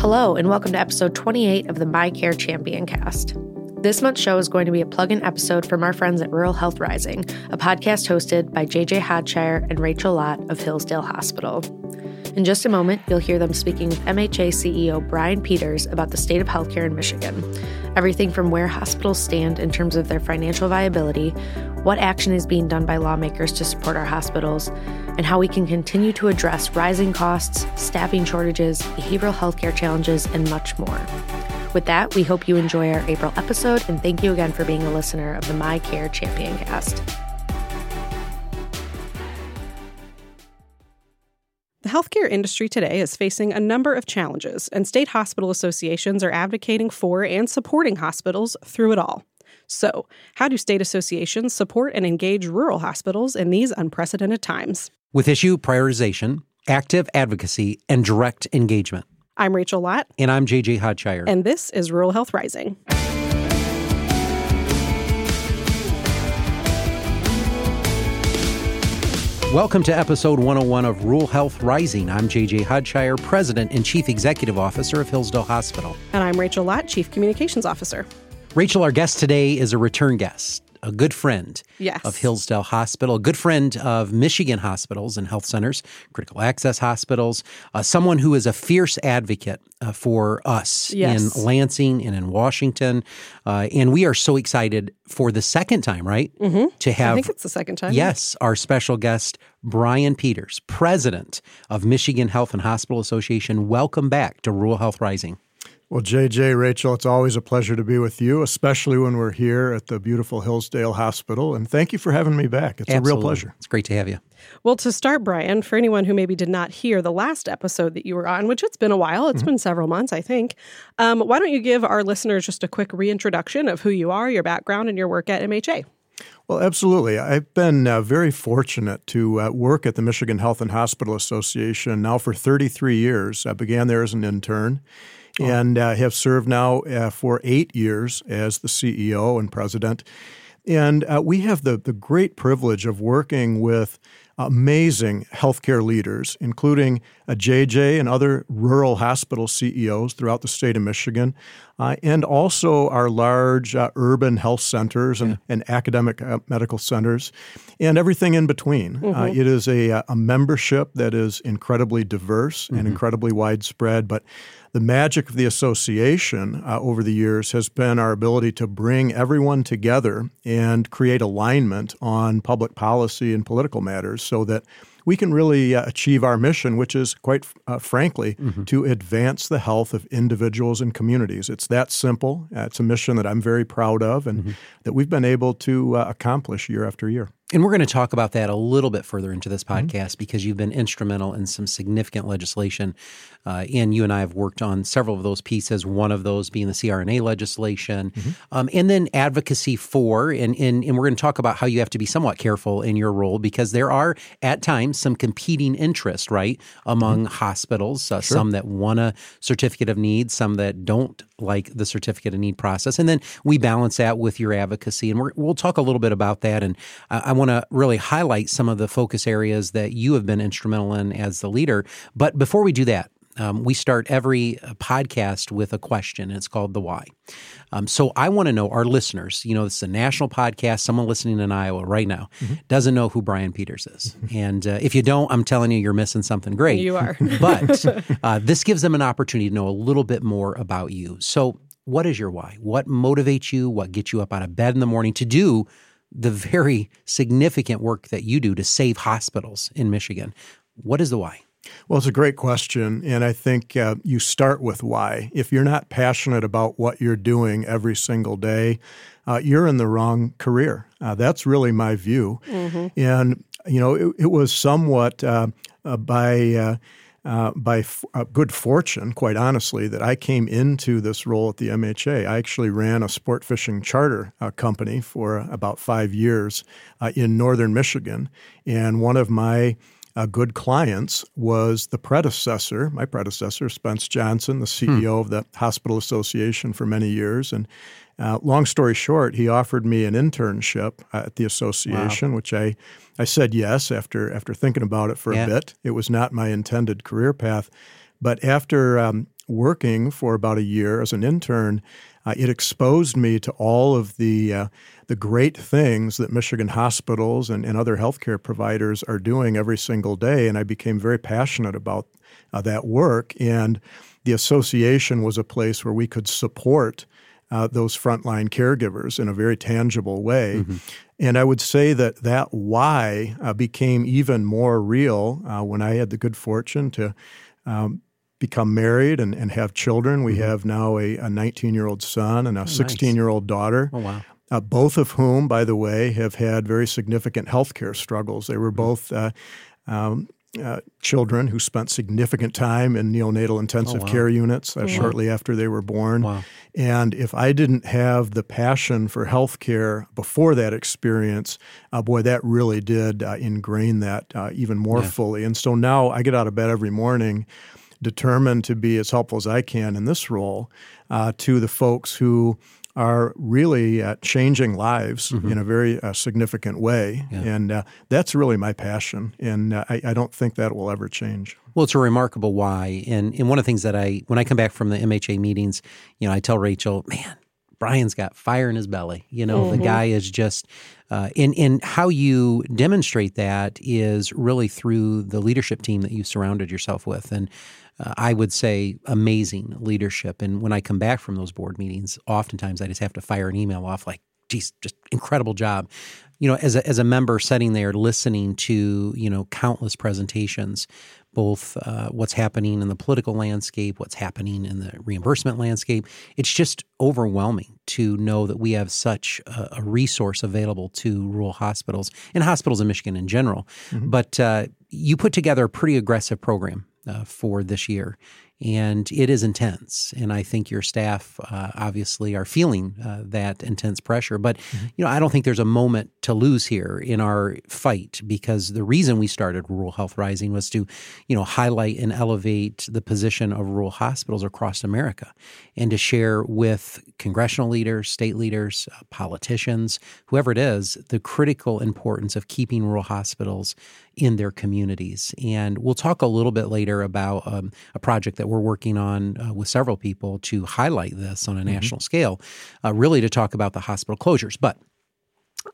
Hello, and welcome to episode 28 of the MiCare Champion cast. This month's show is going to be a plug in episode from our friends at Rural Health Rising, a podcast hosted by JJ Hodshire and Rachel Lott of Hillsdale Hospital. In just a moment, you'll hear them speaking with MHA CEO Brian Peters about the state of healthcare in Michigan. Everything from where hospitals stand in terms of their financial viability, what action is being done by lawmakers to support our hospitals, and how we can continue to address rising costs, staffing shortages, behavioral healthcare challenges, and much more. With that, we hope you enjoy our April episode, and thank you again for being a listener of the MiCare Champion cast. The healthcare industry today is facing a number of challenges, and state hospital associations are advocating for and supporting hospitals through it all. So, how do state associations support and engage rural hospitals in these unprecedented times? With issue prioritization, active advocacy, and direct engagement. I'm Rachel Lott. And I'm JJ Hodshire. And this is Rural Health Rising. Welcome to episode 101 of Rural Health Rising. I'm JJ Hodshire, President and Chief Executive Officer of Hillsdale Hospital. And I'm Rachel Lott, Chief Communications Officer. Rachel, our guest today is a return guest a good friend yes. of Hillsdale Hospital, a good friend of Michigan hospitals and health centers, critical access hospitals, uh, someone who is a fierce advocate uh, for us yes. in Lansing and in Washington. Uh, and we are so excited for the second time, right? Mm-hmm. To have, I think it's the second time. Yes, our special guest, Brian Peters, president of Michigan Health and Hospital Association. Welcome back to Rural Health Rising. Well, JJ, Rachel, it's always a pleasure to be with you, especially when we're here at the beautiful Hillsdale Hospital. And thank you for having me back. It's Absolutely. a real pleasure. It's great to have you. Well, to start, Brian, for anyone who maybe did not hear the last episode that you were on, which it's been a while, it's mm-hmm. been several months, I think, um, why don't you give our listeners just a quick reintroduction of who you are, your background, and your work at MHA? Well, absolutely. I've been uh, very fortunate to uh, work at the Michigan Health and Hospital Association now for 33 years. I began there as an intern oh. and uh, have served now uh, for eight years as the CEO and president. And uh, we have the, the great privilege of working with amazing healthcare leaders, including a JJ and other rural hospital CEOs throughout the state of Michigan, uh, and also our large uh, urban health centers and, yeah. and academic uh, medical centers, and everything in between. Uh, mm-hmm. it is a, a membership that is incredibly diverse mm-hmm. and incredibly widespread, but the magic of the association uh, over the years has been our ability to bring everyone together and create alignment on public policy and political matters so that we can really uh, achieve our mission, which is quite uh, frankly mm-hmm. to advance the health of individuals and communities. It's that simple. Uh, it's a mission that I'm very proud of and mm-hmm. that we've been able to uh, accomplish year after year. And we're going to talk about that a little bit further into this mm-hmm. podcast mm-hmm. because you've been instrumental in some significant legislation. Uh, and you and I have worked on several of those pieces, one of those being the CRNA legislation, mm-hmm. um, and then advocacy for. And, and, and we're going to talk about how you have to be somewhat careful in your role because there are at times some competing interests, right, among mm-hmm. hospitals, uh, sure. some that want a certificate of need, some that don't like the certificate of need process. And then we balance that with your advocacy. And we will talk a little bit about that. And I, I want to really highlight some of the focus areas that you have been instrumental in as the leader. But before we do that, um, we start every uh, podcast with a question, and it's called the why. Um, so I want to know our listeners. You know, this is a national podcast. Someone listening in Iowa right now mm-hmm. doesn't know who Brian Peters is, and uh, if you don't, I'm telling you, you're missing something great. You are. but uh, this gives them an opportunity to know a little bit more about you. So, what is your why? What motivates you? What gets you up out of bed in the morning to do? The very significant work that you do to save hospitals in Michigan. What is the why? Well, it's a great question. And I think uh, you start with why. If you're not passionate about what you're doing every single day, uh, you're in the wrong career. Uh, that's really my view. Mm-hmm. And, you know, it, it was somewhat uh, uh, by uh, by f- uh, good fortune, quite honestly, that I came into this role at the MHA. I actually ran a sport fishing charter uh, company for about five years uh, in northern Michigan. And one of my uh, good clients was the predecessor, my predecessor, Spence Johnson, the CEO hmm. of the Hospital Association for many years. And uh, long story short, he offered me an internship at the association, wow. which I, I said yes after after thinking about it for yeah. a bit. It was not my intended career path, but after um, working for about a year as an intern, uh, it exposed me to all of the uh, the great things that Michigan hospitals and, and other healthcare providers are doing every single day, and I became very passionate about uh, that work. And the association was a place where we could support uh, those frontline caregivers in a very tangible way. Mm-hmm. And I would say that that why uh, became even more real uh, when I had the good fortune to um, become married and, and have children. We mm-hmm. have now a 19 year old son and a 16 year old daughter. Oh, wow. Uh, both of whom, by the way, have had very significant health care struggles. They were mm-hmm. both uh, um, uh, children who spent significant time in neonatal intensive oh, wow. care units uh, shortly after they were born. Wow. And if I didn't have the passion for healthcare before that experience, uh, boy, that really did uh, ingrain that uh, even more yeah. fully. And so now I get out of bed every morning determined to be as helpful as I can in this role uh, to the folks who are really uh, changing lives mm-hmm. in a very uh, significant way. Yeah. And uh, that's really my passion. And uh, I, I, don't think that will ever change. Well, it's a remarkable why. And, and one of the things that I, when I come back from the MHA meetings, you know, I tell Rachel, man, Brian's got fire in his belly. You know, mm-hmm. the guy is just, uh, and, and how you demonstrate that is really through the leadership team that you surrounded yourself with. And uh, I would say amazing leadership. And when I come back from those board meetings, oftentimes I just have to fire an email off like, geez, just incredible job. You know, as a, as a member sitting there listening to, you know, countless presentations, both uh, what's happening in the political landscape, what's happening in the reimbursement landscape, it's just overwhelming to know that we have such a, a resource available to rural hospitals and hospitals in Michigan in general. Mm-hmm. But uh, you put together a pretty aggressive program uh, for this year. And it is intense. And I think your staff uh, obviously are feeling uh, that intense pressure. But, mm-hmm. you know, I don't think there's a moment to lose here in our fight because the reason we started Rural Health Rising was to, you know, highlight and elevate the position of rural hospitals across America and to share with congressional leaders, state leaders, uh, politicians, whoever it is, the critical importance of keeping rural hospitals in their communities. And we'll talk a little bit later about um, a project that we're working on uh, with several people to highlight this on a mm-hmm. national scale, uh, really to talk about the hospital closures. But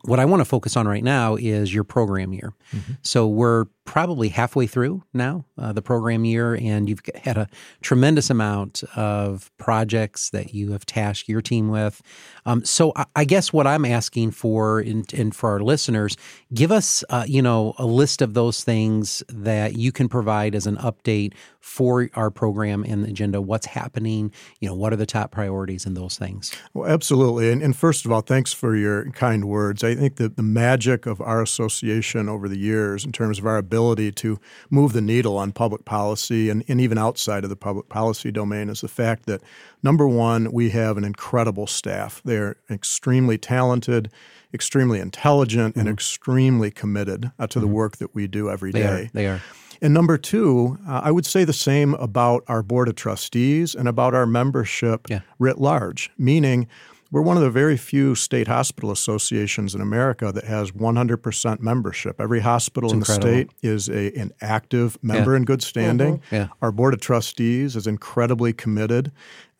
what I want to focus on right now is your program year. Mm-hmm. So we're probably halfway through now uh, the program year, and you've had a tremendous amount of projects that you have tasked your team with. Um, so I, I, guess what I'm asking for, and, for our listeners, give us uh, you know a list of those things that you can provide as an update for our program and the agenda. What's happening? You know, what are the top priorities and those things? Well, absolutely. And, and first of all, thanks for your kind words. I think that the magic of our association over the years, in terms of our ability ability to move the needle on public policy and, and even outside of the public policy domain is the fact that, number one, we have an incredible staff. They're extremely talented, extremely intelligent, mm-hmm. and extremely committed uh, to mm-hmm. the work that we do every they day. Are. They are. And number two, uh, I would say the same about our board of trustees and about our membership yeah. writ large, meaning we're one of the very few state hospital associations in America that has 100% membership. Every hospital in the state is a, an active member yeah. in good standing. Mm-hmm. Yeah. Our board of trustees is incredibly committed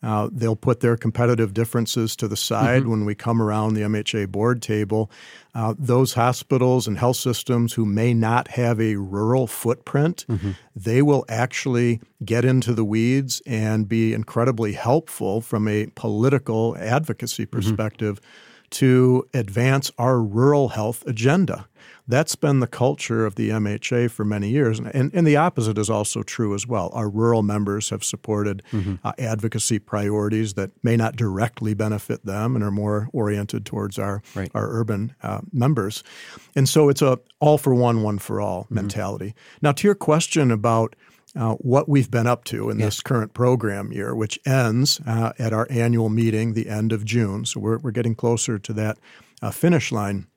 uh, they'll put their competitive differences to the side mm-hmm. when we come around the MHA board table. Uh, those hospitals and health systems who may not have a rural footprint, mm-hmm. they will actually get into the weeds and be incredibly helpful from a political advocacy mm-hmm. perspective mm-hmm. to advance our rural health agenda. That's been the culture of the MHA for many years. And, and the opposite is also true as well. Our rural members have supported mm-hmm. uh, advocacy priorities that may not directly benefit them and are more oriented towards our, right. our urban uh, members. And so it's a all for one, one for all mm-hmm. mentality. Now, to your question about uh, what we've been up to in yeah. this current program year, which ends uh, at our annual meeting the end of June. So we're, we're getting closer to that uh, finish line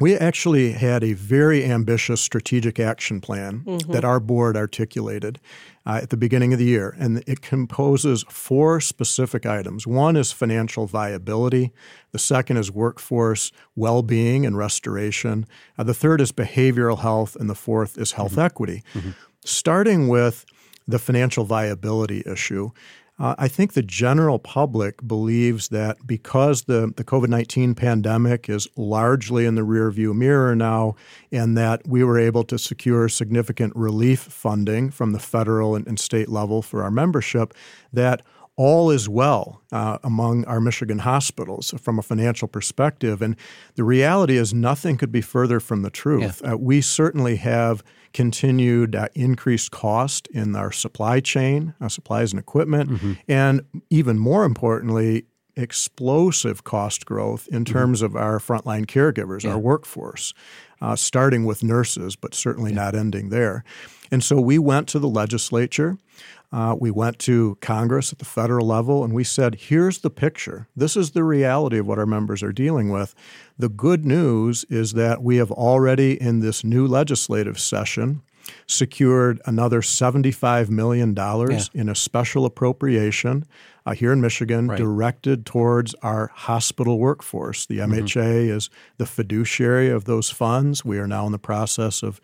we actually had a very ambitious strategic action plan mm-hmm. that our board articulated uh, at the beginning of the year. And it composes four specific items. One is financial viability, the second is workforce well being and restoration, uh, the third is behavioral health, and the fourth is health mm-hmm. equity. Mm-hmm. Starting with the financial viability issue, Uh, I think the general public believes that because the, the COVID 19 pandemic is largely in the rearview mirror now, and that we were able to secure significant relief funding from the federal and, and state level for our membership, that all is well uh, among our Michigan hospitals from a financial perspective. And the reality is, nothing could be further from the truth. Yeah. Uh, we certainly have continued uh, increased cost in our supply chain, uh, supplies and equipment, mm-hmm. and even more importantly, explosive cost growth in mm-hmm. terms mm-hmm. of our frontline caregivers, yeah. our workforce, uh, starting with nurses, but certainly yeah. not ending there. And so we went to the legislature. Uh, we went to Congress at the federal level and we said, here's the picture. This is the reality of what our members are dealing with. The good news is that we have already, in this new legislative session, secured another $75 million yeah. in a special appropriation uh, here in Michigan right. directed towards our hospital workforce. The MHA mm-hmm. is the fiduciary of those funds. We are now in the process of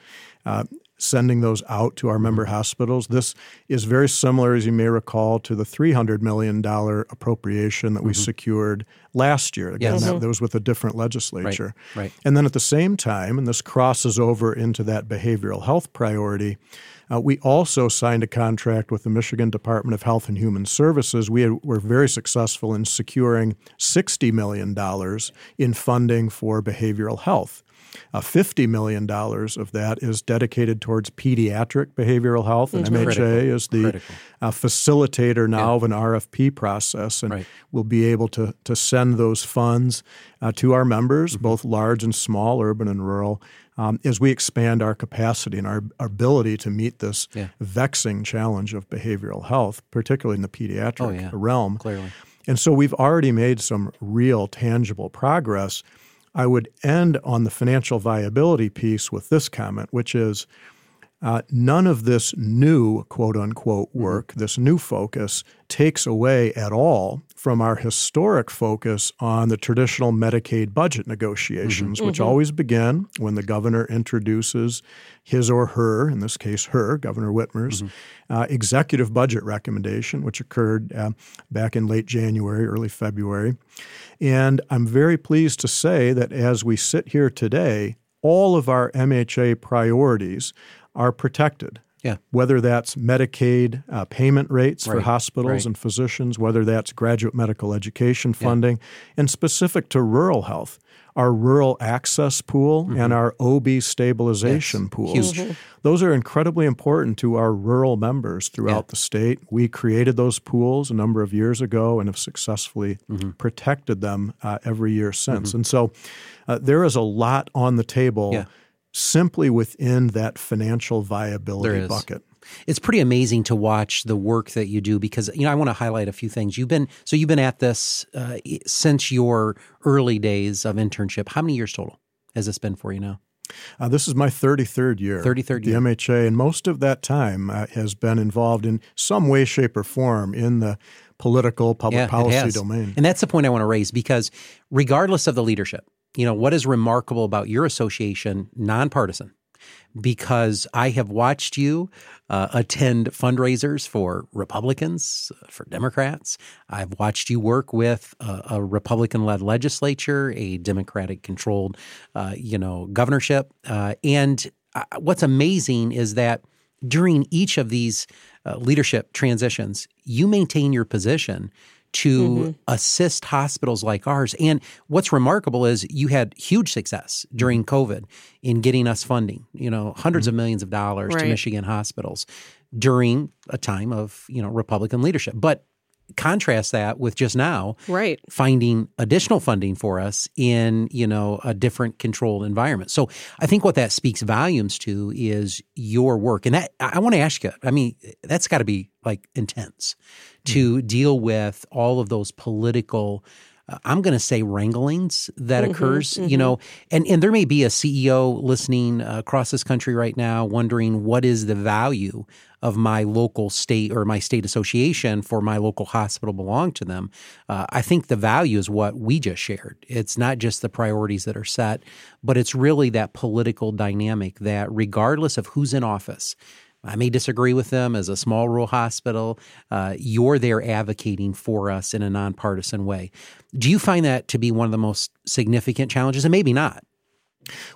uh, sending those out to our member mm-hmm. hospitals. This is very similar, as you may recall, to the $300 million appropriation that we mm-hmm. secured last year. Again, yes. that, mm-hmm. that, was with a different legislature. Right. right. And then at the same time, and this crosses over into that behavioral health priority, uh, we also signed a contract with the Michigan Department of Health and Human Services. We had, were very successful in securing $60 million in funding for behavioral health. Uh, $50 million of that is dedicated towards pediatric behavioral health, and MHA critical. is the uh, facilitator now yeah. of an RFP process, and right. we'll be able to, to send those funds uh, to our members, mm-hmm. both large and small, urban and rural, um, as we expand our capacity and our, our ability to meet this yeah. vexing challenge of behavioral health, particularly in the pediatric oh, yeah. realm. Clearly. And so we've already made some real tangible progress. I would end on the financial viability piece with this comment, which is uh, none of this new quote unquote mm-hmm. work, this new focus, takes away at all from our historic focus on the traditional Medicaid budget negotiations, mm-hmm. which mm-hmm. always begin when the governor introduces his or her, in this case her, Governor Whitmer's, mm-hmm. uh, executive budget recommendation, which occurred uh, back in late January, early February. And I'm very pleased to say that as we sit here today, all of our MHA priorities are protected. Yeah. Whether that's Medicaid uh, payment rates right. for hospitals right. and physicians, whether that's graduate medical education funding, yeah. and specific to rural health, our rural access pool mm-hmm. and our OB stabilization yes. pools. Mm-hmm. Those are incredibly important to our rural members throughout yeah. the state. We created those pools a number of years ago and have successfully mm-hmm. protected them uh, every year since. Mm-hmm. And so uh, there is a lot on the table. Yeah simply within that financial viability bucket. It's pretty amazing to watch the work that you do because you know I want to highlight a few things. You've been so you've been at this uh, since your early days of internship. How many years total has this been for you now? Uh, this is my 33rd year. 33rd year. The MHA, and most of that time uh, has been involved in some way, shape, or form in the political, public yeah, policy domain. And that's the point I want to raise because regardless of the leadership, you know, what is remarkable about your association, nonpartisan, because I have watched you uh, attend fundraisers for Republicans, for Democrats. I've watched you work with a, a Republican-led legislature, a Democratic-controlled, uh, you know, governorship. Uh, and uh, what's amazing is that during each of these uh, leadership transitions, you maintain your position to mm-hmm. assist hospitals like ours. And what's remarkable is you had huge success during COVID in getting us funding, you know, 100s mm-hmm. of millions of dollars right. to Michigan hospitals during a time of, you know, Republican leadership. But contrast that with just now right. finding additional funding for us in you know a different controlled environment. So i think what that speaks volumes to is your work. And that i want to ask you i mean that's got to be like intense to mm-hmm. deal with all of those political I'm going to say wranglings that mm-hmm, occurs, mm-hmm. you know, and, and there may be a CEO listening uh, across this country right now wondering what is the value of my local state or my state association for my local hospital belong to them. Uh, I think the value is what we just shared. It's not just the priorities that are set, but it's really that political dynamic that regardless of who's in office, I may disagree with them as a small rural hospital. Uh, you're there advocating for us in a nonpartisan way. Do you find that to be one of the most significant challenges? And maybe not.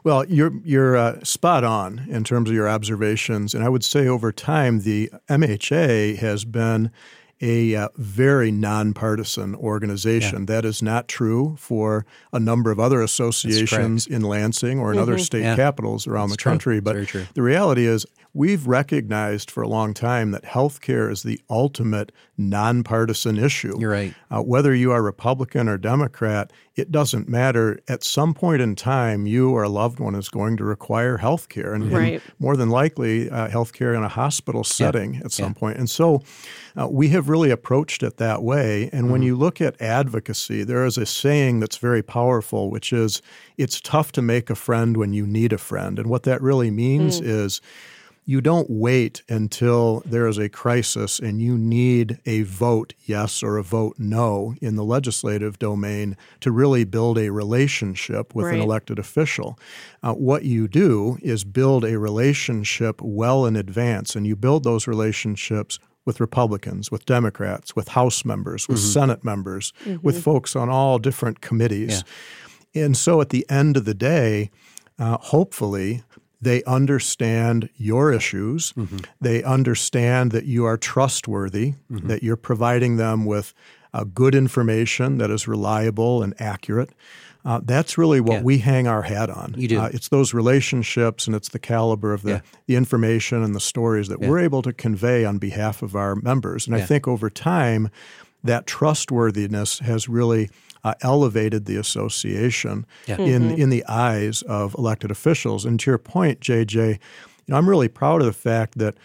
Well, you're you're uh, spot on in terms of your observations, and I would say over time the MHA has been a uh, very nonpartisan organization. Yeah. That is not true for a number of other associations in Lansing or in mm-hmm. other state yeah. capitals around That's the country. But the reality is, we've recognized for a long time that healthcare is the ultimate nonpartisan issue. You're right. Uh, whether you are Republican or Democrat, it doesn't matter. At some point in time, you or a loved one is going to require health care, and, right. and, more than likely, uh, health care in a hospital setting yeah. at some yeah. point. And so uh, we have really approached it that way. And mm-hmm. when you look at advocacy, there is a saying that's very powerful, which is it's tough to make a friend when you need a friend. And what that really means mm. is, you don't wait until there is a crisis and you need a vote yes or a vote no in the legislative domain to really build a relationship with right. an elected official. Uh, what you do is build a relationship well in advance, and you build those relationships with Republicans, with Democrats, with House members, with mm-hmm. Senate members, mm-hmm. with folks on all different committees. Yeah. And so at the end of the day, uh, hopefully, they understand your issues. Mm-hmm. They understand that you are trustworthy, mm-hmm. that you're providing them with uh, good information that is reliable and accurate. Uh, that's really what yeah. we hang our hat on. You do. Uh, it's those relationships and it's the caliber of the, yeah. the information and the stories that yeah. we're able to convey on behalf of our members. And I think over time, that trustworthiness has really uh, elevated the association yeah. in mm-hmm. in the eyes of elected officials. And to your point, JJ, you know, I'm really proud of the fact that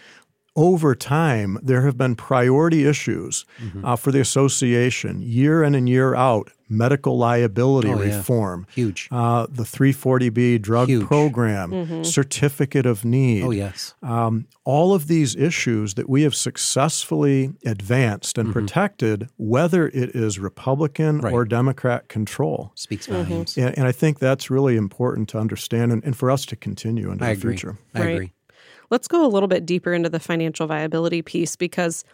over time, there have been priority issues mm-hmm. uh, for the association year in and year out. Medical liability oh, reform, yeah. huge. Uh, the 340B drug huge. program, mm-hmm. certificate of need. Oh, yes. Um, all of these issues that we have successfully advanced and mm-hmm. protected, whether it is Republican right. or Democrat control, speaks volumes. And, and, I think that's really important to understand and, and for us to continue into I the agree. future. I right. agree. Let's go a little bit deeper into the financial viability piece because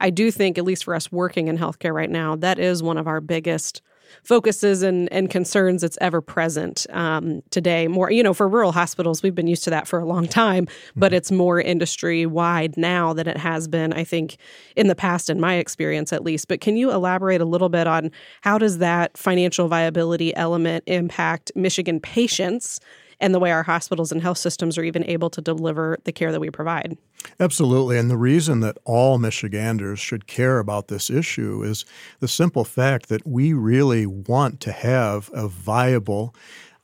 I do think, at least for us working in healthcare right now, that is one of our biggest focuses and, and concerns that's ever present um, today. More, you know, for rural hospitals, we've been used to that for a long time, but mm-hmm. it's more industry wide now than it has been, I think, in the past, in my experience at least. But can you elaborate a little bit on how does that financial viability element impact Michigan patients? And the way our hospitals and health systems are even able to deliver the care that we provide. Absolutely. And the reason that all Michiganders should care about this issue is the simple fact that we really want to have a viable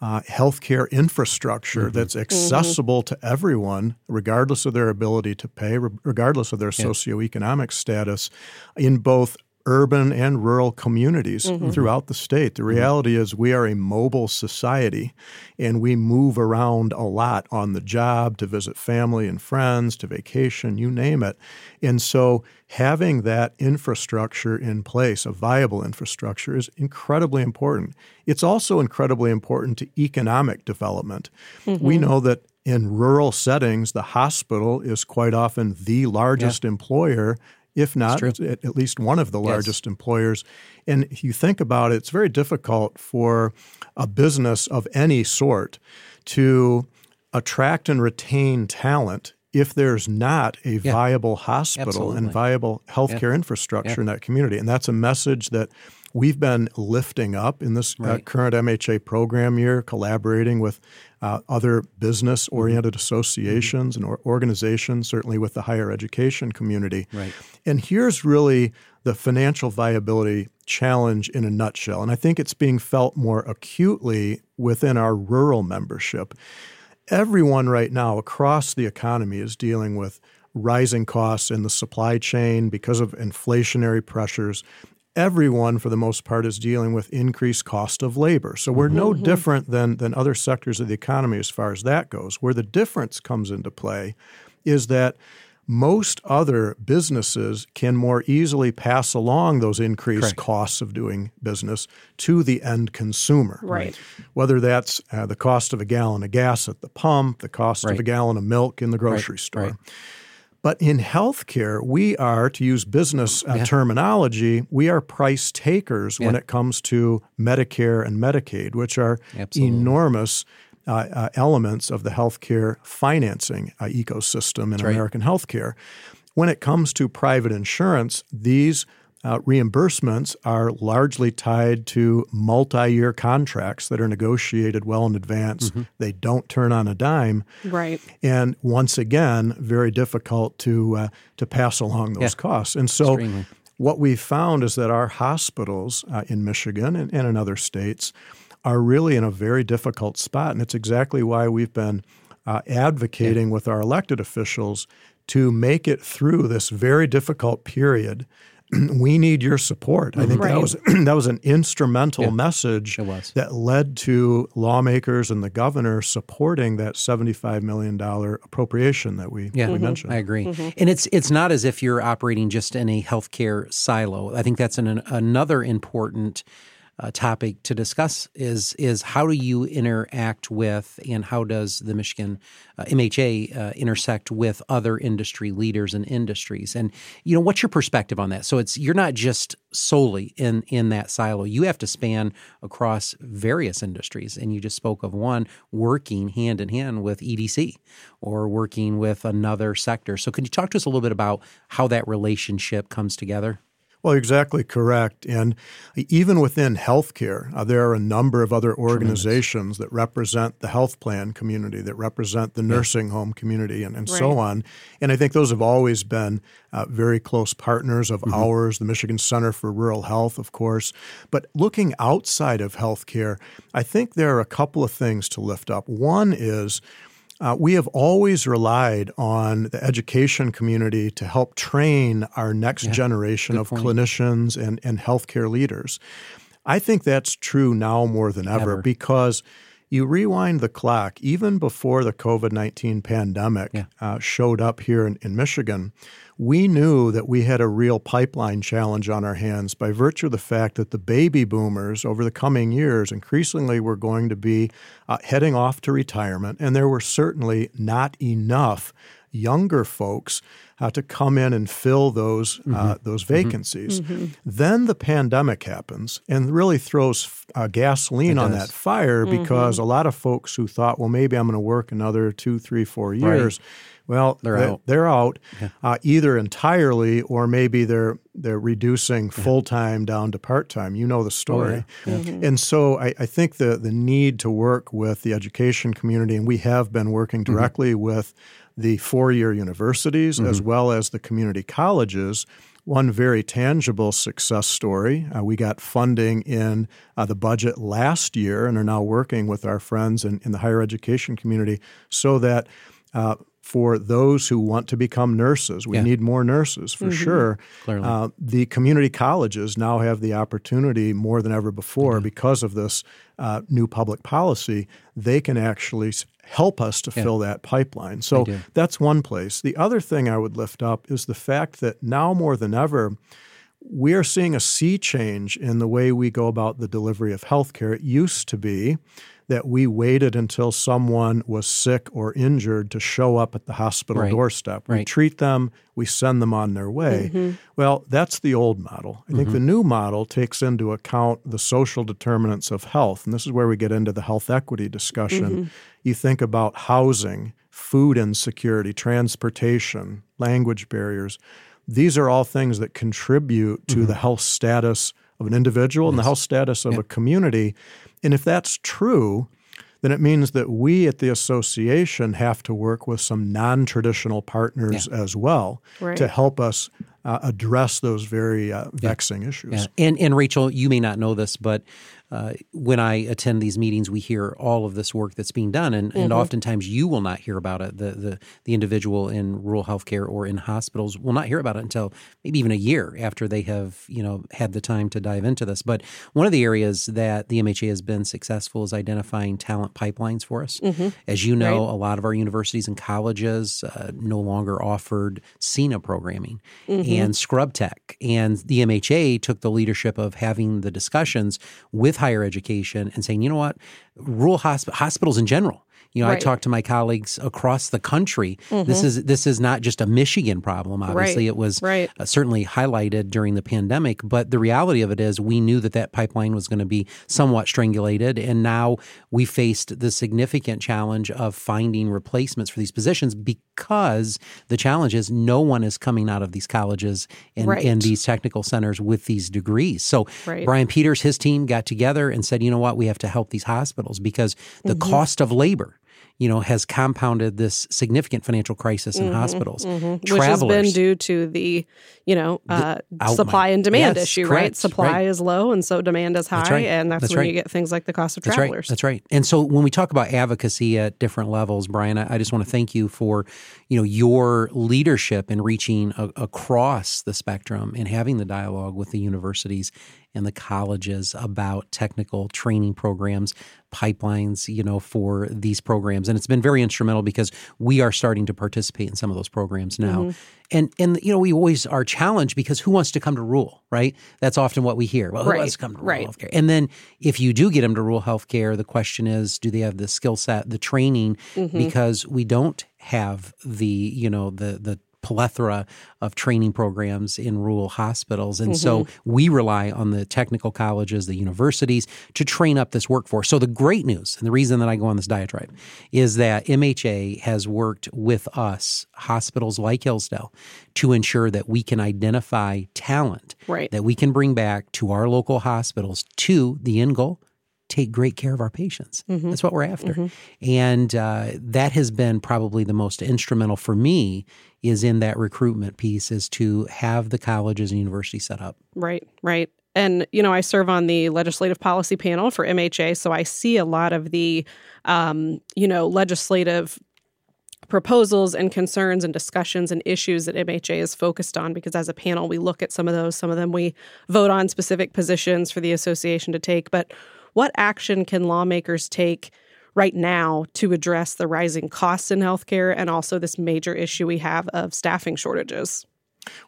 uh, healthcare infrastructure mm-hmm. that's accessible mm-hmm. to everyone, regardless of their ability to pay, regardless of their yeah. socioeconomic status, in both urban and rural communities mm-hmm. throughout the state. The mm-hmm. reality is, we are a mobile society and we move around a lot on the job to visit family and friends, to vacation, you name it. And so, having that infrastructure in place, a viable infrastructure, is incredibly important. It's also incredibly important to economic development. Mm-hmm. We know that in rural settings, the hospital is quite often the largest yeah. employer if not at, at, least one of the largest yes. employers. And if you think about it, it's very difficult for a business of any sort to attract and retain talent if there's not a yeah. viable hospital Absolutely. and viable healthcare yeah. infrastructure yeah. in that community. And that's a message that we've been lifting up in this uh, right. uh, current MHA program year, collaborating with uh, other business oriented mm-hmm. associations mm-hmm. and organizations, certainly with the higher education community. Right. And here's really the financial viability challenge in a nutshell. And I think it's being felt more acutely within our rural membership. Everyone right now across the economy is dealing with rising costs in the supply chain because of inflationary pressures everyone, for the most part, is dealing with increased cost of labor. So we're no mm-hmm. different than, than other sectors of the economy as far as that goes. Where the difference comes into play is that most other businesses can more easily pass along those increased Correct. costs of doing business to the end consumer. Right. Whether that's uh, the cost of a gallon of gas at the pump, the cost right. of a gallon of milk in the grocery right. store. But in healthcare, we are, to use business uh, Yeah. terminology, we are price takers when it comes to Medicare and Medicaid, which are Absolutely. enormous uh, uh, elements of the healthcare financing uh, ecosystem in right. American healthcare. When it comes to private insurance, these uh, reimbursements are largely tied to multi year contracts that are negotiated well in advance. Mm-hmm. They don't turn on a dime. Right. And once again, very difficult to, uh, to pass along those Yeah. costs. And so, Extremely. what we found is that our hospitals uh, in Michigan and, and in other states are really in a very difficult spot. And it's exactly why we've been uh, advocating with our elected officials to make it through this very difficult period. we need your support. I mm-hmm. think that was that was an instrumental message it was. that led to lawmakers and the governor supporting that $75 million appropriation that we, Yeah, we mm-hmm. mentioned. I agree. Mm-hmm. And it's it's not as if you're operating just in a healthcare silo. I think that's an, another important uh, topic to discuss is is how do you interact with and how does the Michigan uh, MHA uh, intersect with other industry leaders and industries? And you know what's your perspective on that? So it's you're not just solely in in that silo. You have to span across various industries. And you just spoke of one working hand in hand with EDC or working with another sector. So could you talk to us a little bit about how that relationship comes together Well, exactly correct. And even within healthcare, uh, there are a number of other organizations that represent the health plan community, that represent the nursing home community, and, and so on. And I think those have always been uh, very close partners of Mm-hmm. ours, the Michigan Center for Rural Health, of course. But looking outside of healthcare, I think there are a couple of things to lift up. One is uh, we have always relied on the education community to help train our next generation of clinicians and, and healthcare leaders. I think that's true now more than ever, Ever. because you rewind the clock, even before the COVID 19 pandemic uh, showed up here in, in Michigan, we knew that we had a real pipeline challenge on our hands by virtue of the fact that the baby boomers over the coming years increasingly were going to be uh, heading off to retirement, and there were certainly not enough younger folks uh, to come in and fill those uh, those vacancies. Then the pandemic happens and really throws uh, gasoline on does. that fire because a lot of folks who thought, well, maybe I'm going to work another two, three, four years. Well, They're they- out. They're out, uh, either entirely or maybe they're they're reducing full time down to part time. You know the story, and so I, I think the the need to work with the education community, and we have been working directly with the four year universities as well as the community colleges. One very tangible success story. Uh, we got funding in uh, the budget last year and are now working with our friends in, in the higher education community so that uh, for those who want to become nurses, we Yeah. need more nurses for sure. Clearly. Uh, the community colleges now have the opportunity more than ever before because of this uh, new public policy. They can actually s- help us to fill that pipeline. So that's one place. The other thing I would lift up is the fact that now more than ever, we are seeing a sea change in the way we go about the delivery of healthcare. It used to be that we waited until someone was sick or injured to show up at the hospital Right. doorstep. We Right. treat them, we send them on their way. Mm-hmm. Well, that's the old model. I think the mm-hmm. new model takes into account the social determinants of health. And this is where we get into the health equity discussion. Mm-hmm. You think about housing, food insecurity, transportation, language barriers. These are all things that contribute to the health status of an individual and the health status of a community. And if that's true, then it means that we at the association have to work with some non traditional partners as well Right. to help us uh, address those very uh, vexing issues. Yeah. And and Rachel, you may not know this, but uh, when I attend these meetings, we hear all of this work that's being done, and, and oftentimes you will not hear about it. The, the the individual in rural healthcare or in hospitals will not hear about it until maybe even a year after they have you know had the time to dive into this. But one of the areas that the MHA has been successful is identifying talent pipelines for us. As you know, a lot of our universities and colleges uh, no longer offered CENA programming and Scrub Tech, and the MHA took the leadership of having the discussions with higher education and saying, you know what, rural hosp- hospitals in general, You know, I Right. talk to my colleagues across the country. This is this is not just a Michigan problem. Obviously, Right. it was Right. uh, certainly highlighted during the pandemic. But the reality of it is, we knew that that pipeline was going to be somewhat strangulated, and now we faced the significant challenge of finding replacements for these positions because the challenge is no one is coming out of these colleges and, and these technical centers with these degrees. So. Brian Peters, his team got together and said, you know what, we have to help these hospitals because the Mm-hmm. cost of labor. You know, has compounded this significant financial crisis in hospitals. Mm-hmm. which has been due to the you know uh, out- supply and demand Yes, issue, correct, right? Supply right. is low, and so demand is high, That's right. and that's, That's when you get things like the cost of That's travelers. right. That's right. And so when we talk about advocacy at different levels, Brian, I, I just want to thank you for, you know, your leadership in reaching a, across the spectrum and having the dialogue with the universities and the colleges about technical training programs, pipelines, you know, for these programs. And it's been very instrumental because we are starting to participate in some of those programs now. Mm-hmm. And and you know, we always are challenged because who wants to come to rule right? That's often what we hear. Well, who Right, wants to come to rural right. healthcare? And then if you do get them to rule healthcare, the question is, do they have the skill set, the training? Mm-hmm. Because we don't have the, you know, the the plethora of training programs in rural hospitals. And so mm-hmm. we rely on the technical colleges, the universities to train up this workforce. So the great news, and the reason that I go on this diatribe, is that MHA has worked with us, hospitals like Hillsdale, to ensure that we can identify talent Right. that we can bring back to our local hospitals to the end goal take great care of our patients that's what we're after and uh, that has been probably the most instrumental for me is in that recruitment piece is to have the colleges and universities set up Right, right. And, you know, I serve on the legislative policy panel for MHA, so I see a lot of the, um, you know, legislative proposals and concerns and discussions and issues that MHA is focused on because as a panel, we look at some of those. Some of them we vote on specific positions for the association to take. But what action can lawmakers take right now to address the rising costs in healthcare and also this major issue we have of staffing shortages?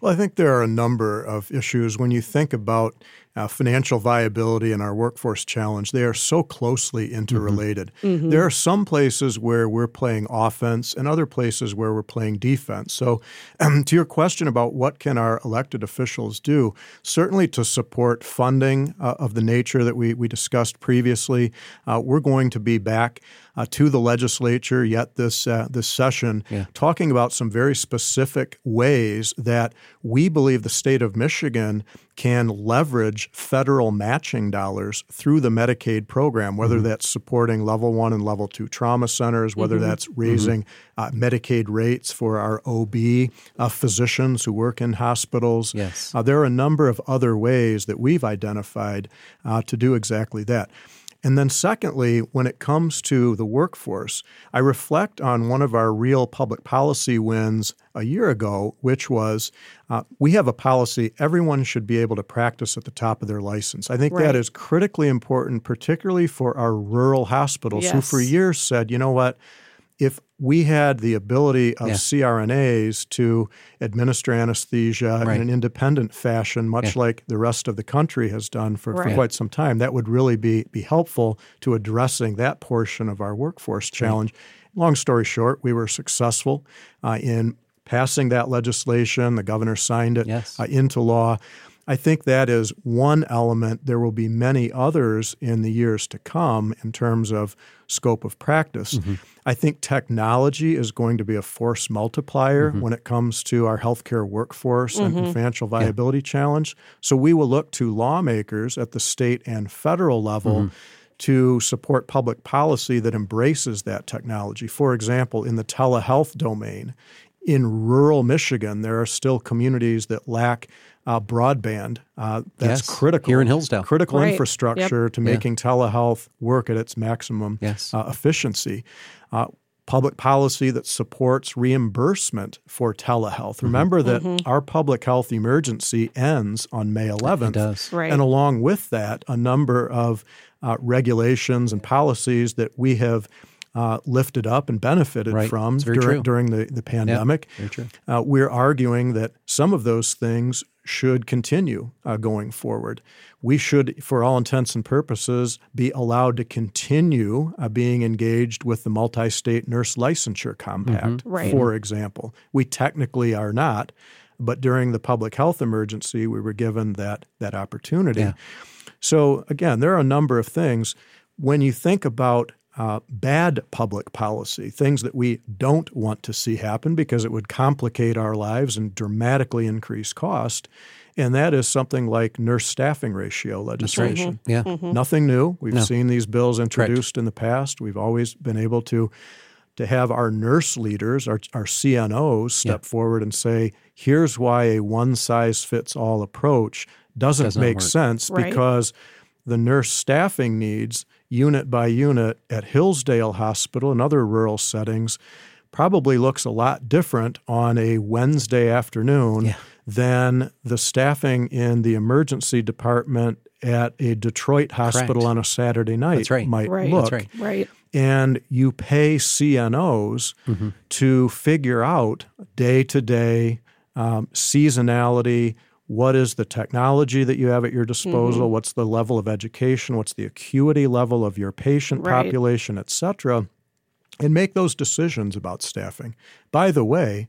Well, I think there are a number of issues. When you think about uh, financial viability and our workforce challenge, they are so closely interrelated. There are some places where we're playing offense and other places where we're playing defense. So, um, to your question about what can our elected officials do, certainly to support funding uh, of the nature that we, we discussed previously, uh, we're going to be back uh, to the legislature yet this uh, this session, talking about some very specific ways that we believe the state of Michigan can leverage federal matching dollars through the Medicaid program, whether that's supporting level one and level two trauma centers, whether that's raising uh, Medicaid rates for our OB uh, physicians who work in hospitals. Yes. Uh, there are a number of other ways that we've identified uh, to do exactly that. And then, secondly, when it comes to the workforce, I reflect on one of our real public policy wins a year ago, which was uh, we have a policy everyone should be able to practice at the top of their license. I think Right. that is critically important, particularly for our rural hospitals who, for years, said, you know what? If we had the ability of Yeah. CRNAs to administer anesthesia Right. in an independent fashion, much like the rest of the country has done for, for quite some time, that would really be, be helpful to addressing that portion of our workforce challenge. Long story short, we were successful uh, in passing that legislation. The governor signed it Yes. uh, into law. I think that is one element. There will be many others in the years to come in terms of scope of practice. Mm-hmm. I think technology is going to be a force multiplier mm-hmm. when it comes to our healthcare workforce and, and financial viability challenge. So we will look to lawmakers at the state and federal level to support public policy that embraces that technology. For example, in the telehealth domain, in rural Michigan, there are still communities that lack uh, broadband. Uh, that's Yes, critical here in Hillsdale. critical Right. infrastructure to making telehealth work at its maximum Yes. uh, efficiency. Uh, public policy that supports reimbursement for telehealth. Mm-hmm. Remember that our public health emergency ends on May 11th. It does. Right. And along with that, a number of uh, regulations and policies that we have uh, lifted up and benefited Right. from It's very during, the, the pandemic. very. Uh, we're arguing that some of those things should continue uh, going forward. We should, for all intents and purposes, be allowed to continue uh, being engaged with the multi state nurse licensure compact, mm-hmm. right. for example. We technically are not, but during the public health emergency, we were given that, that opportunity. Yeah. So, again, there are a number of things. When you think about uh, bad public policy, things that we don't want to see happen because it would complicate our lives and dramatically increase cost. And that is something like nurse staffing ratio legislation. Right. Mm-hmm. Yeah. Mm-hmm. Nothing new. We've no. seen these bills introduced Correct. in the past. We've always been able to to have our nurse leaders, our, our CNOs, step yeah. forward and say, here's why a one size fits all approach doesn't, doesn't make work. sense right. because the nurse staffing needs unit by unit at Hillsdale Hospital and other rural settings probably looks a lot different on a Wednesday afternoon yeah. than the staffing in the emergency department at a Detroit hospital Correct. on a Saturday night right. might right. look. Right. right. And you pay CNOs mm-hmm. to figure out day to day seasonality, what is the technology that you have at your disposal mm-hmm. what's the level of education what's the acuity level of your patient right. population et cetera and make those decisions about staffing by the way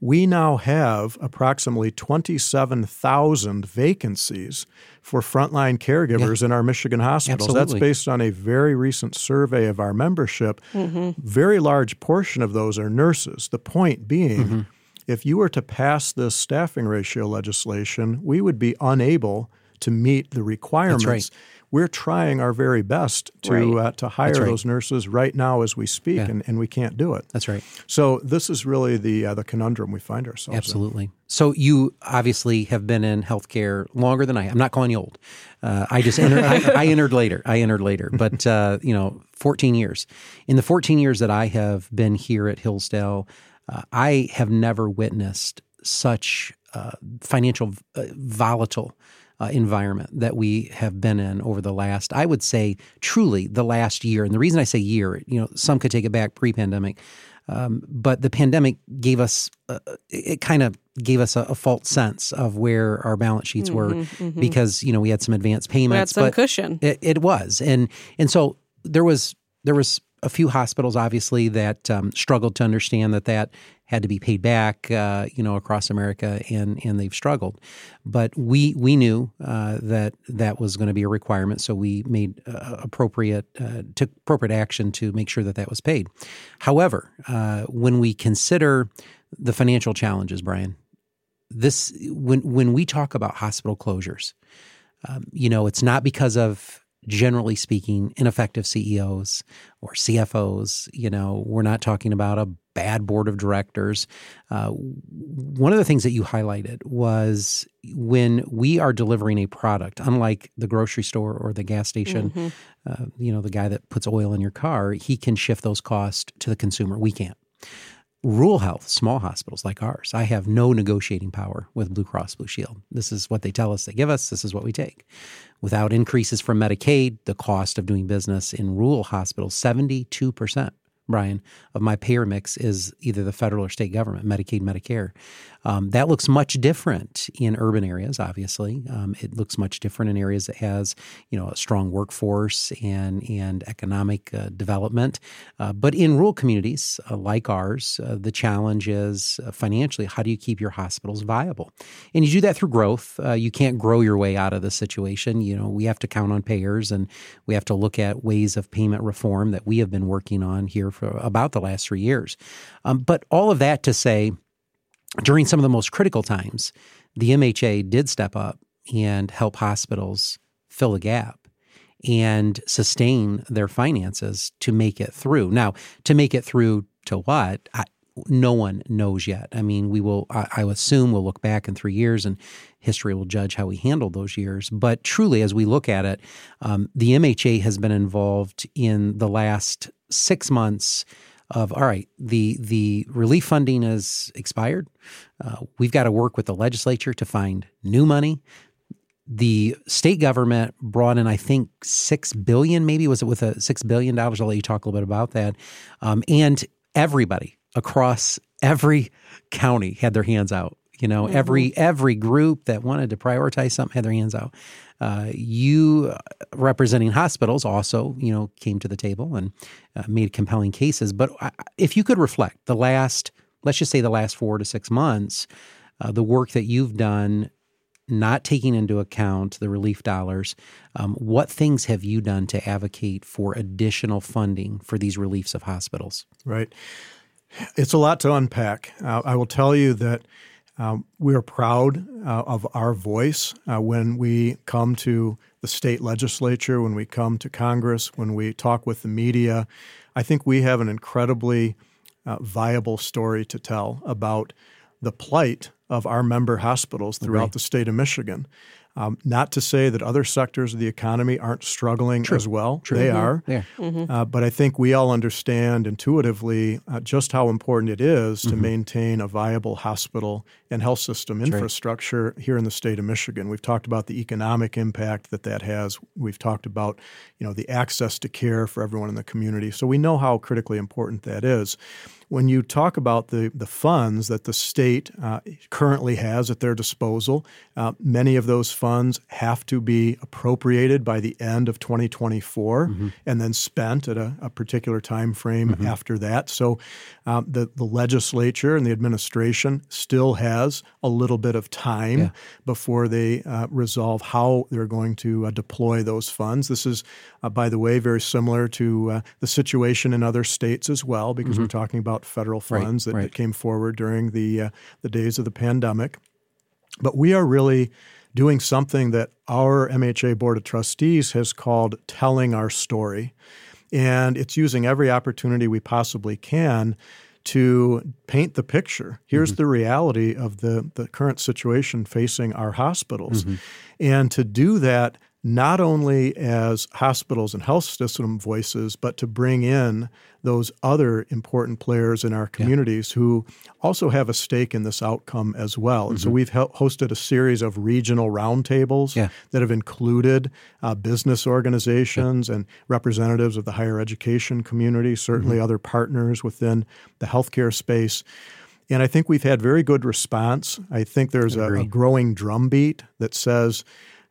we now have approximately 27,000 vacancies for frontline caregivers yeah. in our Michigan hospitals. Absolutely. That's based on a very recent survey of our membership. Mm-hmm. Very large portion of those are nurses. The point being, mm-hmm if you were to pass this staffing ratio legislation, we would be unable to meet the requirements. Right. We're trying our very best to right. uh, to hire right. those nurses right now as we speak, yeah. and, and we can't do it. That's right. So this is really the uh, the conundrum we find ourselves. Absolutely. In. So you obviously have been in healthcare longer than I. I'm not calling you old. Uh, I just entered. I, I, entered later. I entered later, but uh, you know, 14 years. In the 14 years that I have been here at Hillsdale, uh, I have never witnessed such uh, financial uh, volatile uh, environment that we have been in over the last, I would say, truly the last year. And the reason I say year, you know, some could take it back pre-pandemic, um, but the pandemic gave us, uh, it kind of gave us a, a, false sense of where our balance sheets mm-hmm, were mm-hmm. because you know we had some advance payments, we had some cushion. It, it was, and and so there was there was a few hospitals, obviously, that um, struggled to understand that that had to be paid back, uh, you know, across America, and and they've struggled. But we we knew uh, that that was going to be a requirement, so we made uh, appropriate uh, took appropriate action to make sure that that was paid. However, uh, when we consider the financial challenges, Brian, this when when we talk about hospital closures, um, you know, it's not because of generally speaking, ineffective CEOs or CFOs. You know, we're not talking about a bad board of directors. Uh, one of the things that you highlighted was when we are delivering a product, unlike the grocery store or the gas station, mm-hmm. uh, you know, the guy that puts oil in your car, he can shift those costs to the consumer. We can't rural health, small hospitals like ours, I have no negotiating power with Blue Cross Blue Shield. This is what they tell us they give us, this is what we take. Without increases from Medicaid, the cost of doing business in rural hospitals, 72%. Brian, of my payer mix is either the federal or state government, Medicaid, Medicare. Um, that looks much different in urban areas. Obviously, um, it looks much different in areas that has you know a strong workforce and and economic uh, development. Uh, but in rural communities uh, like ours, uh, the challenge is uh, financially. How do you keep your hospitals viable? And you do that through growth. Uh, you can't grow your way out of the situation. You know we have to count on payers, and we have to look at ways of payment reform that we have been working on here for about the last three years. Um, but all of that to say during some of the most critical times, the MHA did step up and help hospitals fill the gap and sustain their finances to make it through. Now, to make it through to what? I, no one knows yet. I mean, we will, I, I assume we'll look back in three years and history will judge how we handled those years. But truly, as we look at it, um, the MHA has been involved in the last six months of all right, the the relief funding is expired. Uh, we've got to work with the legislature to find new money. The state government brought in, I think, six billion. Maybe was it with a six billion dollars? I'll let you talk a little bit about that. Um, and everybody across every county had their hands out You know, mm-hmm. every every group that wanted to prioritize something had their hands out. Uh, you uh, representing hospitals also, you know, came to the table and uh, made compelling cases. But uh, if you could reflect the last, let's just say the last four to six months, uh, the work that you've done, not taking into account the relief dollars, um, what things have you done to advocate for additional funding for these reliefs of hospitals? Right. It's a lot to unpack. Uh, I will tell you that um, we are proud uh, of our voice uh, when we come to the state legislature, when we come to Congress, when we talk with the media. I think we have an incredibly uh, viable story to tell about the plight of our member hospitals throughout right. the state of Michigan. Um, not to say that other sectors of the economy aren't struggling True. as well. True. They mm-hmm. are. Yeah. Mm-hmm. Uh, but I think we all understand intuitively uh, just how important it is to mm-hmm. maintain a viable hospital and health system That's infrastructure right. here in the state of Michigan. We've talked about the economic impact that that has. We've talked about, you know, the access to care for everyone in the community. So we know how critically important that is when you talk about the, the funds that the state uh, currently has at their disposal, uh, many of those funds have to be appropriated by the end of 2024 mm-hmm. and then spent at a, a particular time frame mm-hmm. after that. So um, the, the legislature and the administration still has a little bit of time yeah. before they uh, resolve how they're going to uh, deploy those funds. This is, uh, by the way, very similar to uh, the situation in other states as well, because mm-hmm. we're talking about federal funds right, that, right. that, came forward during the uh, the days of the pandemic. But we are really doing something that our MHA Board of Trustees has called telling our story. And it's using every opportunity we possibly can to paint the picture. Here's mm-hmm. the reality of the, the current situation facing our hospitals. Mm-hmm. And to do that not only as hospitals and health system voices, but to bring in those other important players in our communities yeah. who also have a stake in this outcome as well. And mm-hmm. so we've hosted a series of regional roundtables yeah. that have included uh, business organizations yeah. and representatives of the higher education community, certainly mm-hmm. other partners within the healthcare space. And I think we've had very good response. I think there's a, a, growing drumbeat that says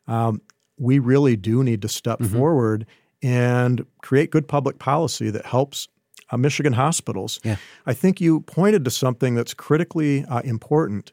um, we really do need to step mm-hmm. forward and create good public policy that helps uh, Michigan hospitals. Yeah. I think you pointed to something that's critically uh, important.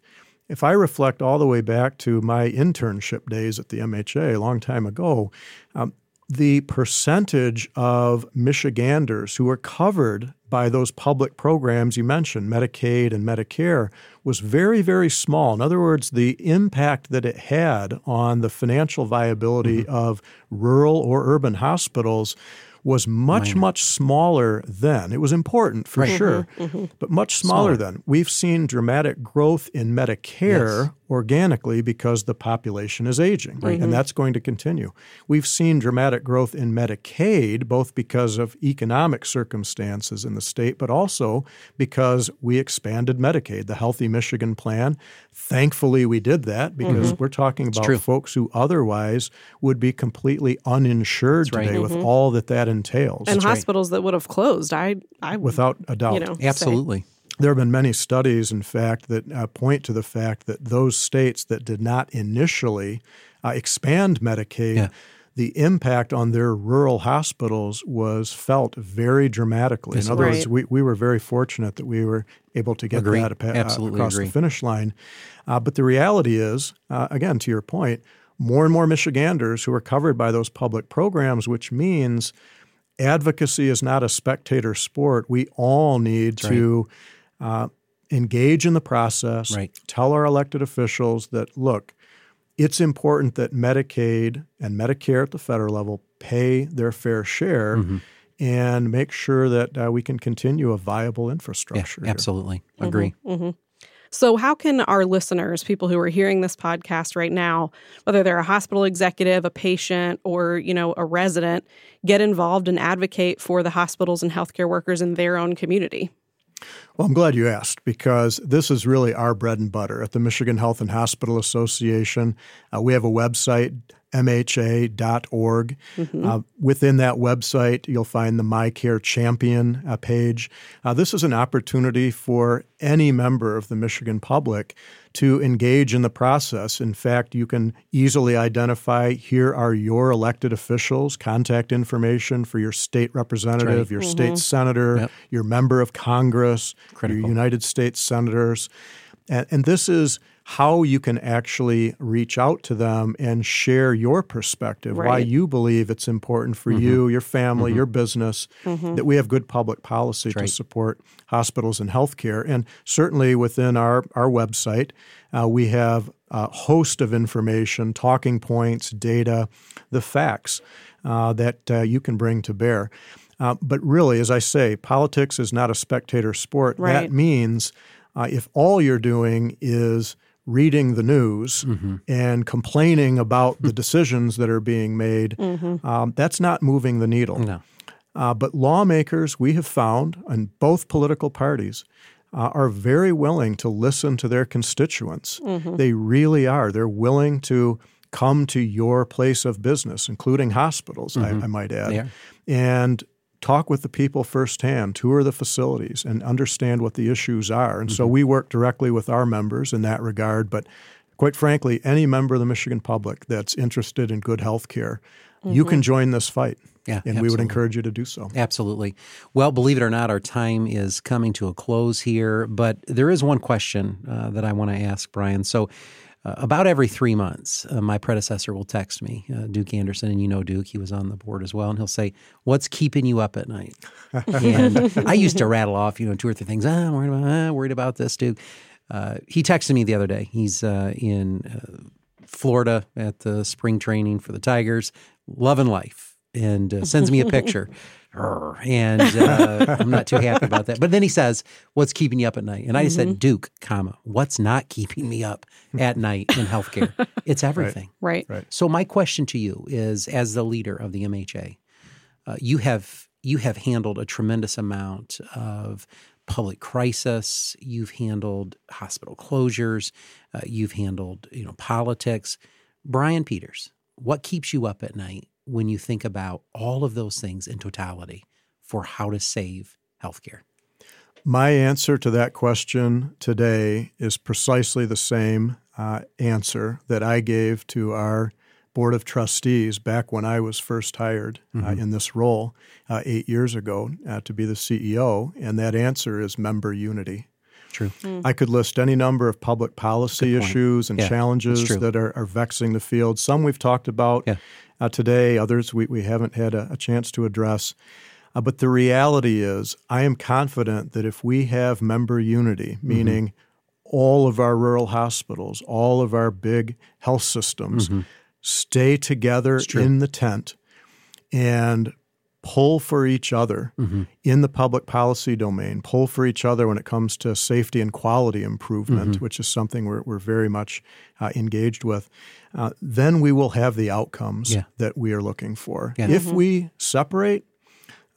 If I reflect all the way back to my internship days at the MHA a long time ago, um, the percentage of Michiganders who were covered by those public programs you mentioned, Medicaid and Medicare, was very, very small. In other words, the impact that it had on the financial viability mm-hmm. of rural or urban hospitals was much, Minor. much smaller then. It was important for right. sure, mm-hmm, mm-hmm. but much smaller, smaller, then. We've seen dramatic growth in Medicare yes. Organically because the population is aging, right. and that's going to continue. We've seen dramatic growth in Medicaid, both because of economic circumstances in the state, but also because we expanded Medicaid, the Healthy Michigan Plan. Thankfully, we did that because mm-hmm. we're talking about folks who otherwise would be completely uninsured that's today right. with mm-hmm. all that that entails. And That's hospitals right. that would have closed. I, I without a doubt, you know, absolutely. Say. There have been many studies, in fact, that uh, point to the fact that those states that did not initially uh, expand Medicaid. Yeah the impact on their rural hospitals was felt very dramatically. In other right. words, we, we were very fortunate that we were able to get agree. that uh, Absolutely across agree. the finish line. Uh, but the reality is, uh, again, to your point, more and more Michiganders who are covered by those public programs, which means advocacy is not a spectator sport. We all need That's to right. Uh, engage in the process, right. tell our elected officials that, look, it's important that Medicaid and Medicare at the federal level pay their fair share. Mm-hmm and make sure that uh, we can continue a viable infrastructure. Yeah, absolutely. Agree. Mm-hmm, mm-hmm. So, how can our listeners, people who are hearing this podcast right now, whether they're a hospital executive, a patient, or you know a resident, get involved and advocate for the hospitals and healthcare workers in their own community? Well, I'm glad you asked because this is really our bread and butter at the Michigan Health and Hospital Association. Uh, we have a website, mha.org. Mm-hmm. Uh, within that website, you'll find the MiCare Champion uh, page. Uh, this is an opportunity for any member of the Michigan public to engage in the process. In fact, you can easily identify here are your elected officials, contact information for your state representative, right. your mm-hmm. state senator, yep. your member of Congress, Critical. your United States senators. And, and this is how you can actually reach out to them and share your perspective, right. why you believe it's important for mm-hmm. you, your family, mm-hmm. your business, mm-hmm. that we have good public policy to support hospitals and healthcare. And certainly within our, our website, uh, we have a host of information, talking points, data, the facts uh, that uh, you can bring to bear. Uh, but really, as I say, politics is not a spectator sport. Right. That means uh, if all you're doing is reading the news mm-hmm. and complaining about the decisions that are being made, mm-hmm. um, that's not moving the needle. No. Uh, but lawmakers, we have found, and both political parties, uh, are very willing to listen to their constituents. Mm-hmm. They really are. They're willing to come to your place of business, including hospitals, I, mm-hmm. I, might add, yeah. and talk with the people firsthand, tour the facilities, and understand what the issues are. And mm-hmm. so we work directly with our members in that regard. But quite frankly, any member of the Michigan public that's interested in good health care, mm-hmm. you can join this fight. Yeah, and absolutely. we would encourage you to do so. Absolutely. Well, believe it or not, our time is coming to a close here, but there is one question uh, that I want to ask Brian. So, uh, about every three months, uh, my predecessor will text me, uh, Duke Anderson, and you know Duke, he was on the board as well, and he'll say, What's keeping you up at night? and I used to rattle off, you know, two or three things. Ah, I'm worried about, ah, worried about this, Duke. Uh, he texted me the other day. He's uh, in uh, Florida at the spring training for the Tigers, loving life, and sends me a picture and uh, I'm not too happy about that. But then he says, "What's keeping you up at night?" And I mm-hmm. said, "Duke, comma, what's not keeping me up at night in healthcare? It's everything." Right. right. So my question to you is, as the leader of the MHA, uh, you have you have handled a tremendous amount of public crisis. You've handled hospital closures. Uh, you've handled you know politics. Brian Peters, what keeps you up at night when you think about all of those things in totality for how to save healthcare? My answer to that question today is precisely the same uh, answer that I gave to our Board of Trustees back when I was first hired uh, mm-hmm. uh, in this role uh, eight years ago uh, to be the CEO, and that answer is member unity. True. Mm. I could list any number of public policy issues and yeah, challenges that are, are, vexing the field. Some we've talked about yeah. Uh, today, others we, we haven't had a, a chance to address. Uh, but the reality is, I am confident that if we have member unity, mm-hmm. meaning mm-hmm. all of our rural hospitals, all of our big health systems, mm-hmm. stay together in the tent and pull for each other mm-hmm. in the public policy domain, pull for each other when it comes to safety and quality improvement, mm-hmm. which is something we're, we're very much uh, engaged with, uh, then we will have the outcomes yeah. that we are looking for. Yeah. If mm-hmm. we separate,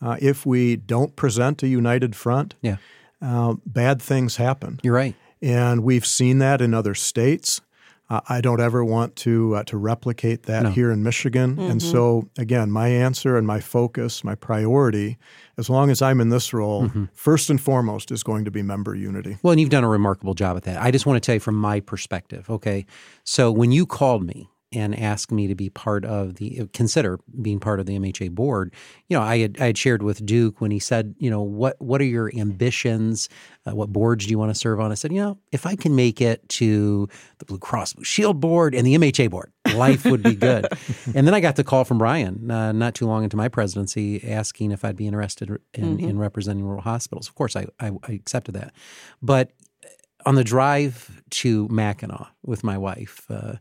uh, if we don't present a united front, yeah. Uh, bad things happen. You're right. And we've seen that in other states. Uh, I don't ever want to uh, to replicate that no. here in Michigan. Mm-hmm. And so, again, my answer and my focus, my priority, as long as I'm in this role, mm-hmm. first and foremost is going to be member unity. Well, and you've done a remarkable job at that. I just want to tell you from my perspective. Okay, so when you called me and ask me to be part of the consider being part of the MHA board. You know, I had I had shared with Duke when he said, you know, what what are your ambitions? Uh, what boards do you want to serve on? I said, you know, if I can make it to the Blue Cross Blue Shield board and the MHA board, life would be good. and then I got the call from Brian uh, not too long into my presidency asking if I'd be interested in, mm-hmm. in representing rural hospitals. Of course, I, I, I accepted that, but on the drive to Mackinac with my wife. Uh,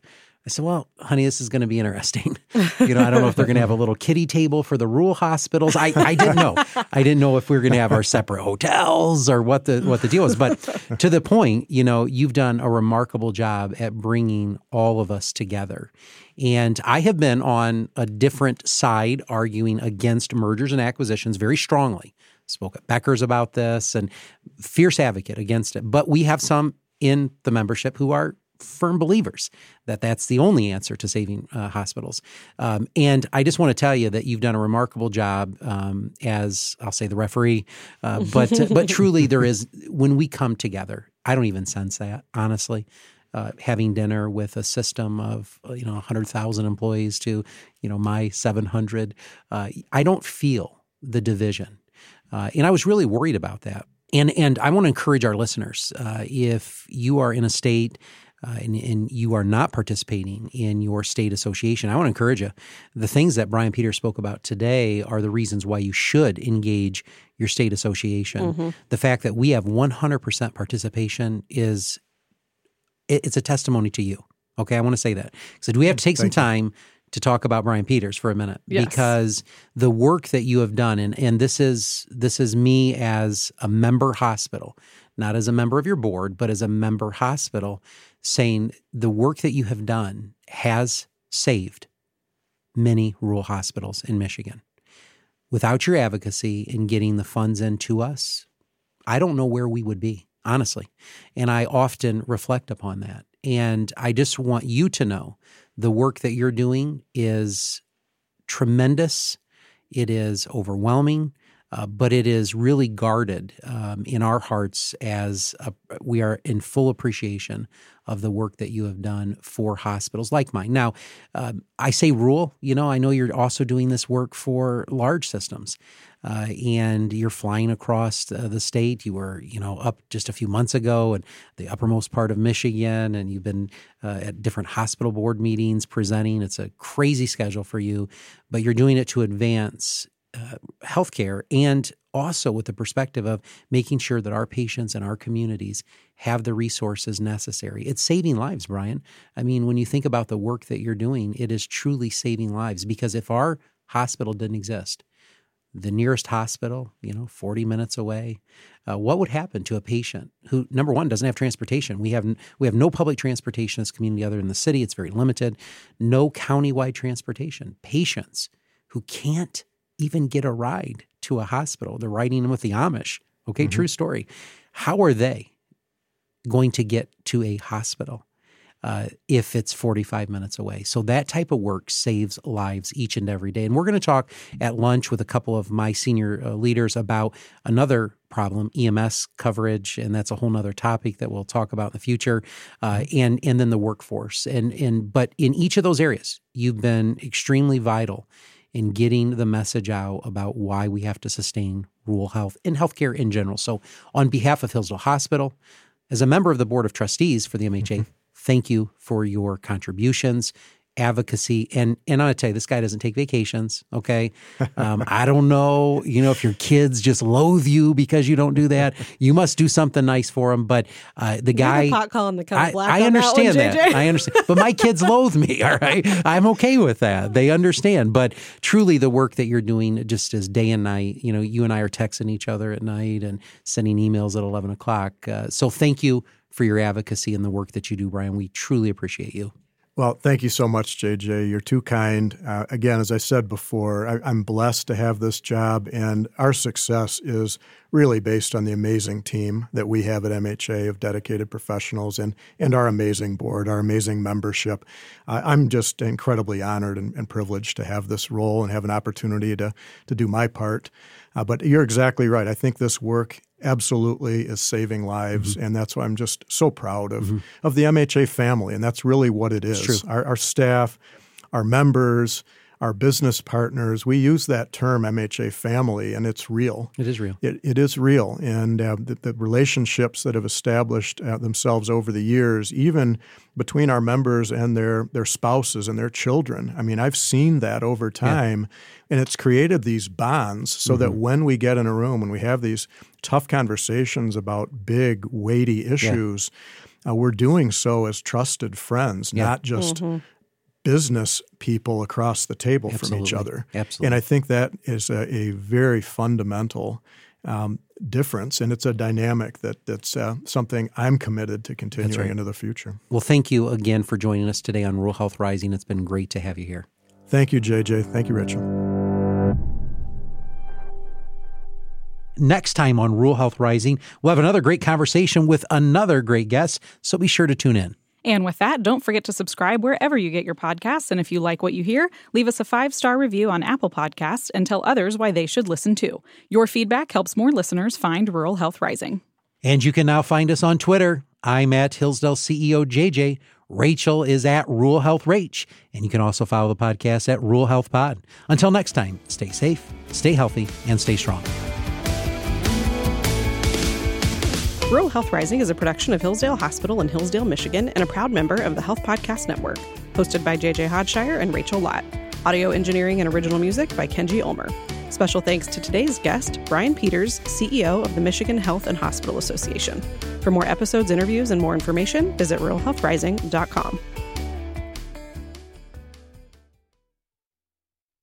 I said, well, honey, this is going to be interesting. you know, I don't know if they're going to have a little kitty table for the rural hospitals. I, I didn't know. I didn't know if we were going to have our separate hotels or what the what the deal was. But to the point, you know, you've done a remarkable job at bringing all of us together. And I have been on a different side arguing against mergers and acquisitions very strongly. Spoke at Becker's about this and fierce advocate against it. But we have some in the membership who are firm believers that that's the only answer to saving uh, hospitals. Um, and I just want to tell you that you've done a remarkable job um, as I'll say the referee, uh, but but truly there is when we come together. I don't even sense that honestly. Uh, having dinner with a system of uh, you know 100,000 employees to you know my 700, uh, I don't feel the division, uh, and I was really worried about that. And and I want to encourage our listeners if you are in a state uh, and, and, you are not participating in your state association, I want to encourage you. The things that Brian Peters spoke about today are the reasons why you should engage your state association. Mm-hmm. The fact that we have 100% participation is it, it's a testimony to you. Okay, I want to say that. So, do we have to take Thank some time? You. To talk about Brian Peters for a minute, yes. because the work that you have done, and, and this is this is me as a member hospital, not as a member of your board, but as a member hospital saying the work that you have done has saved many rural hospitals in Michigan. Without your advocacy in getting the funds into us, I don't know where we would be, honestly. And I often reflect upon that. And I just want you to know the work that you're doing is tremendous. It is overwhelming. Uh, but it is really guarded um, in our hearts as a, we are in full appreciation of the work that you have done for hospitals like mine. Now, uh, I say rule, you know, I know you're also doing this work for large systems. Uh, and you're flying across uh, the state. You were, you know, up just a few months ago in the uppermost part of Michigan, and you've been uh, at different hospital board meetings presenting. It's a crazy schedule for you, but you're doing it to advance uh, healthcare and also with the perspective of making sure that our patients and our communities have the resources necessary. It's saving lives, Brian. I mean, when you think about the work that you're doing, it is truly saving lives because if our hospital didn't exist, the nearest hospital, you know, 40 minutes away, uh, what would happen to a patient who, number one, doesn't have transportation? We have we have no public transportation in this community other than the city. It's very limited. No countywide transportation. Patients who can't even get a ride to a hospital. They're riding in with the Amish. Okay, mm-hmm. true story. How are they going to get to a hospital uh, if it's 45 minutes away? So that type of work saves lives each and every day. And we're going to talk at lunch with a couple of my senior uh, leaders about another problem, EMS coverage, and that's a whole nother topic that we'll talk about in the future. Uh, mm-hmm. and and then the workforce. And and but in each of those areas, you've been extremely vital in getting the message out about why we have to sustain rural health and healthcare in general. So, on behalf of Hillsdale Hospital, as a member of the Board of Trustees for the MHA, mm-hmm. thank you for your contributions advocacy. And and I tell you this guy doesn't take vacations okay? Um, I don't know you know if your kids just loathe you because you don't do that. You must do something nice for them but uh, the guy pot calling the I, I understand that, that. I understand but my kids loathe me all right? I'm okay with that. They understand. But truly the work that you're doing just as day and night. You know you and I are texting each other at night and sending emails at 11 o'clock. Uh, so thank you for your advocacy and the work that you do Brian. We truly appreciate you well, thank you so much, JJ. You're too kind. Uh, again, as I said before, I, am blessed to have this job, and our success is really based on the amazing team that we have at MHA of dedicated professionals and, and our amazing board, our amazing membership. Uh, I'm just incredibly honored and, and, privileged to have this role and have an opportunity to, to do my part. Uh, but you're exactly right. I think this work absolutely is saving lives, mm-hmm. and that's why I'm just so proud of mm-hmm. of the MHA family, and that's really what it is. Our, our staff, our members, our business partners, we use that term MHA family, and it's real. It is real. It, it is real. And uh, the, the, relationships that have established uh, themselves over the years, even between our members and their, their spouses and their children, I mean, I've seen that over time, yeah. and it's created these bonds so mm-hmm. that when we get in a room and we have these tough conversations about big, weighty issues, yeah. uh, we're doing so as trusted friends, yeah. not just. Mm-hmm business people across the table Absolutely. from each other. Absolutely. And I think that is a, a very fundamental um, difference, and it's a dynamic that that's uh, something I'm committed to continuing right. into the future. Well, thank you again for joining us today on Rural Health Rising. It's been great to have you here. Thank you, JJ. Thank you, Rachel. Next time on Rural Health Rising, we'll have another great conversation with another great guest, so be sure to tune in. And with that, don't forget to subscribe wherever you get your podcasts. And if you like what you hear, leave us a five star review on Apple Podcasts and tell others why they should listen too. Your feedback helps more listeners find Rural Health Rising. And you can now find us on Twitter. I'm at Hillsdale CEO JJ. Rachel is at Rural Health Rach. And you can also follow the podcast at Rural Health Pod. Until next time, stay safe, stay healthy, and stay strong. Rural Health Rising is a production of Hillsdale Hospital in Hillsdale, Michigan, and a proud member of the Health Podcast Network. Hosted by JJ Hodshire and Rachel Lott. Audio engineering and original music by Kenji Ulmer. Special thanks to today's guest, Brian Peters, CEO of the Michigan Health and Hospital Association. For more episodes, interviews, and more information, visit ruralhealthrising.com.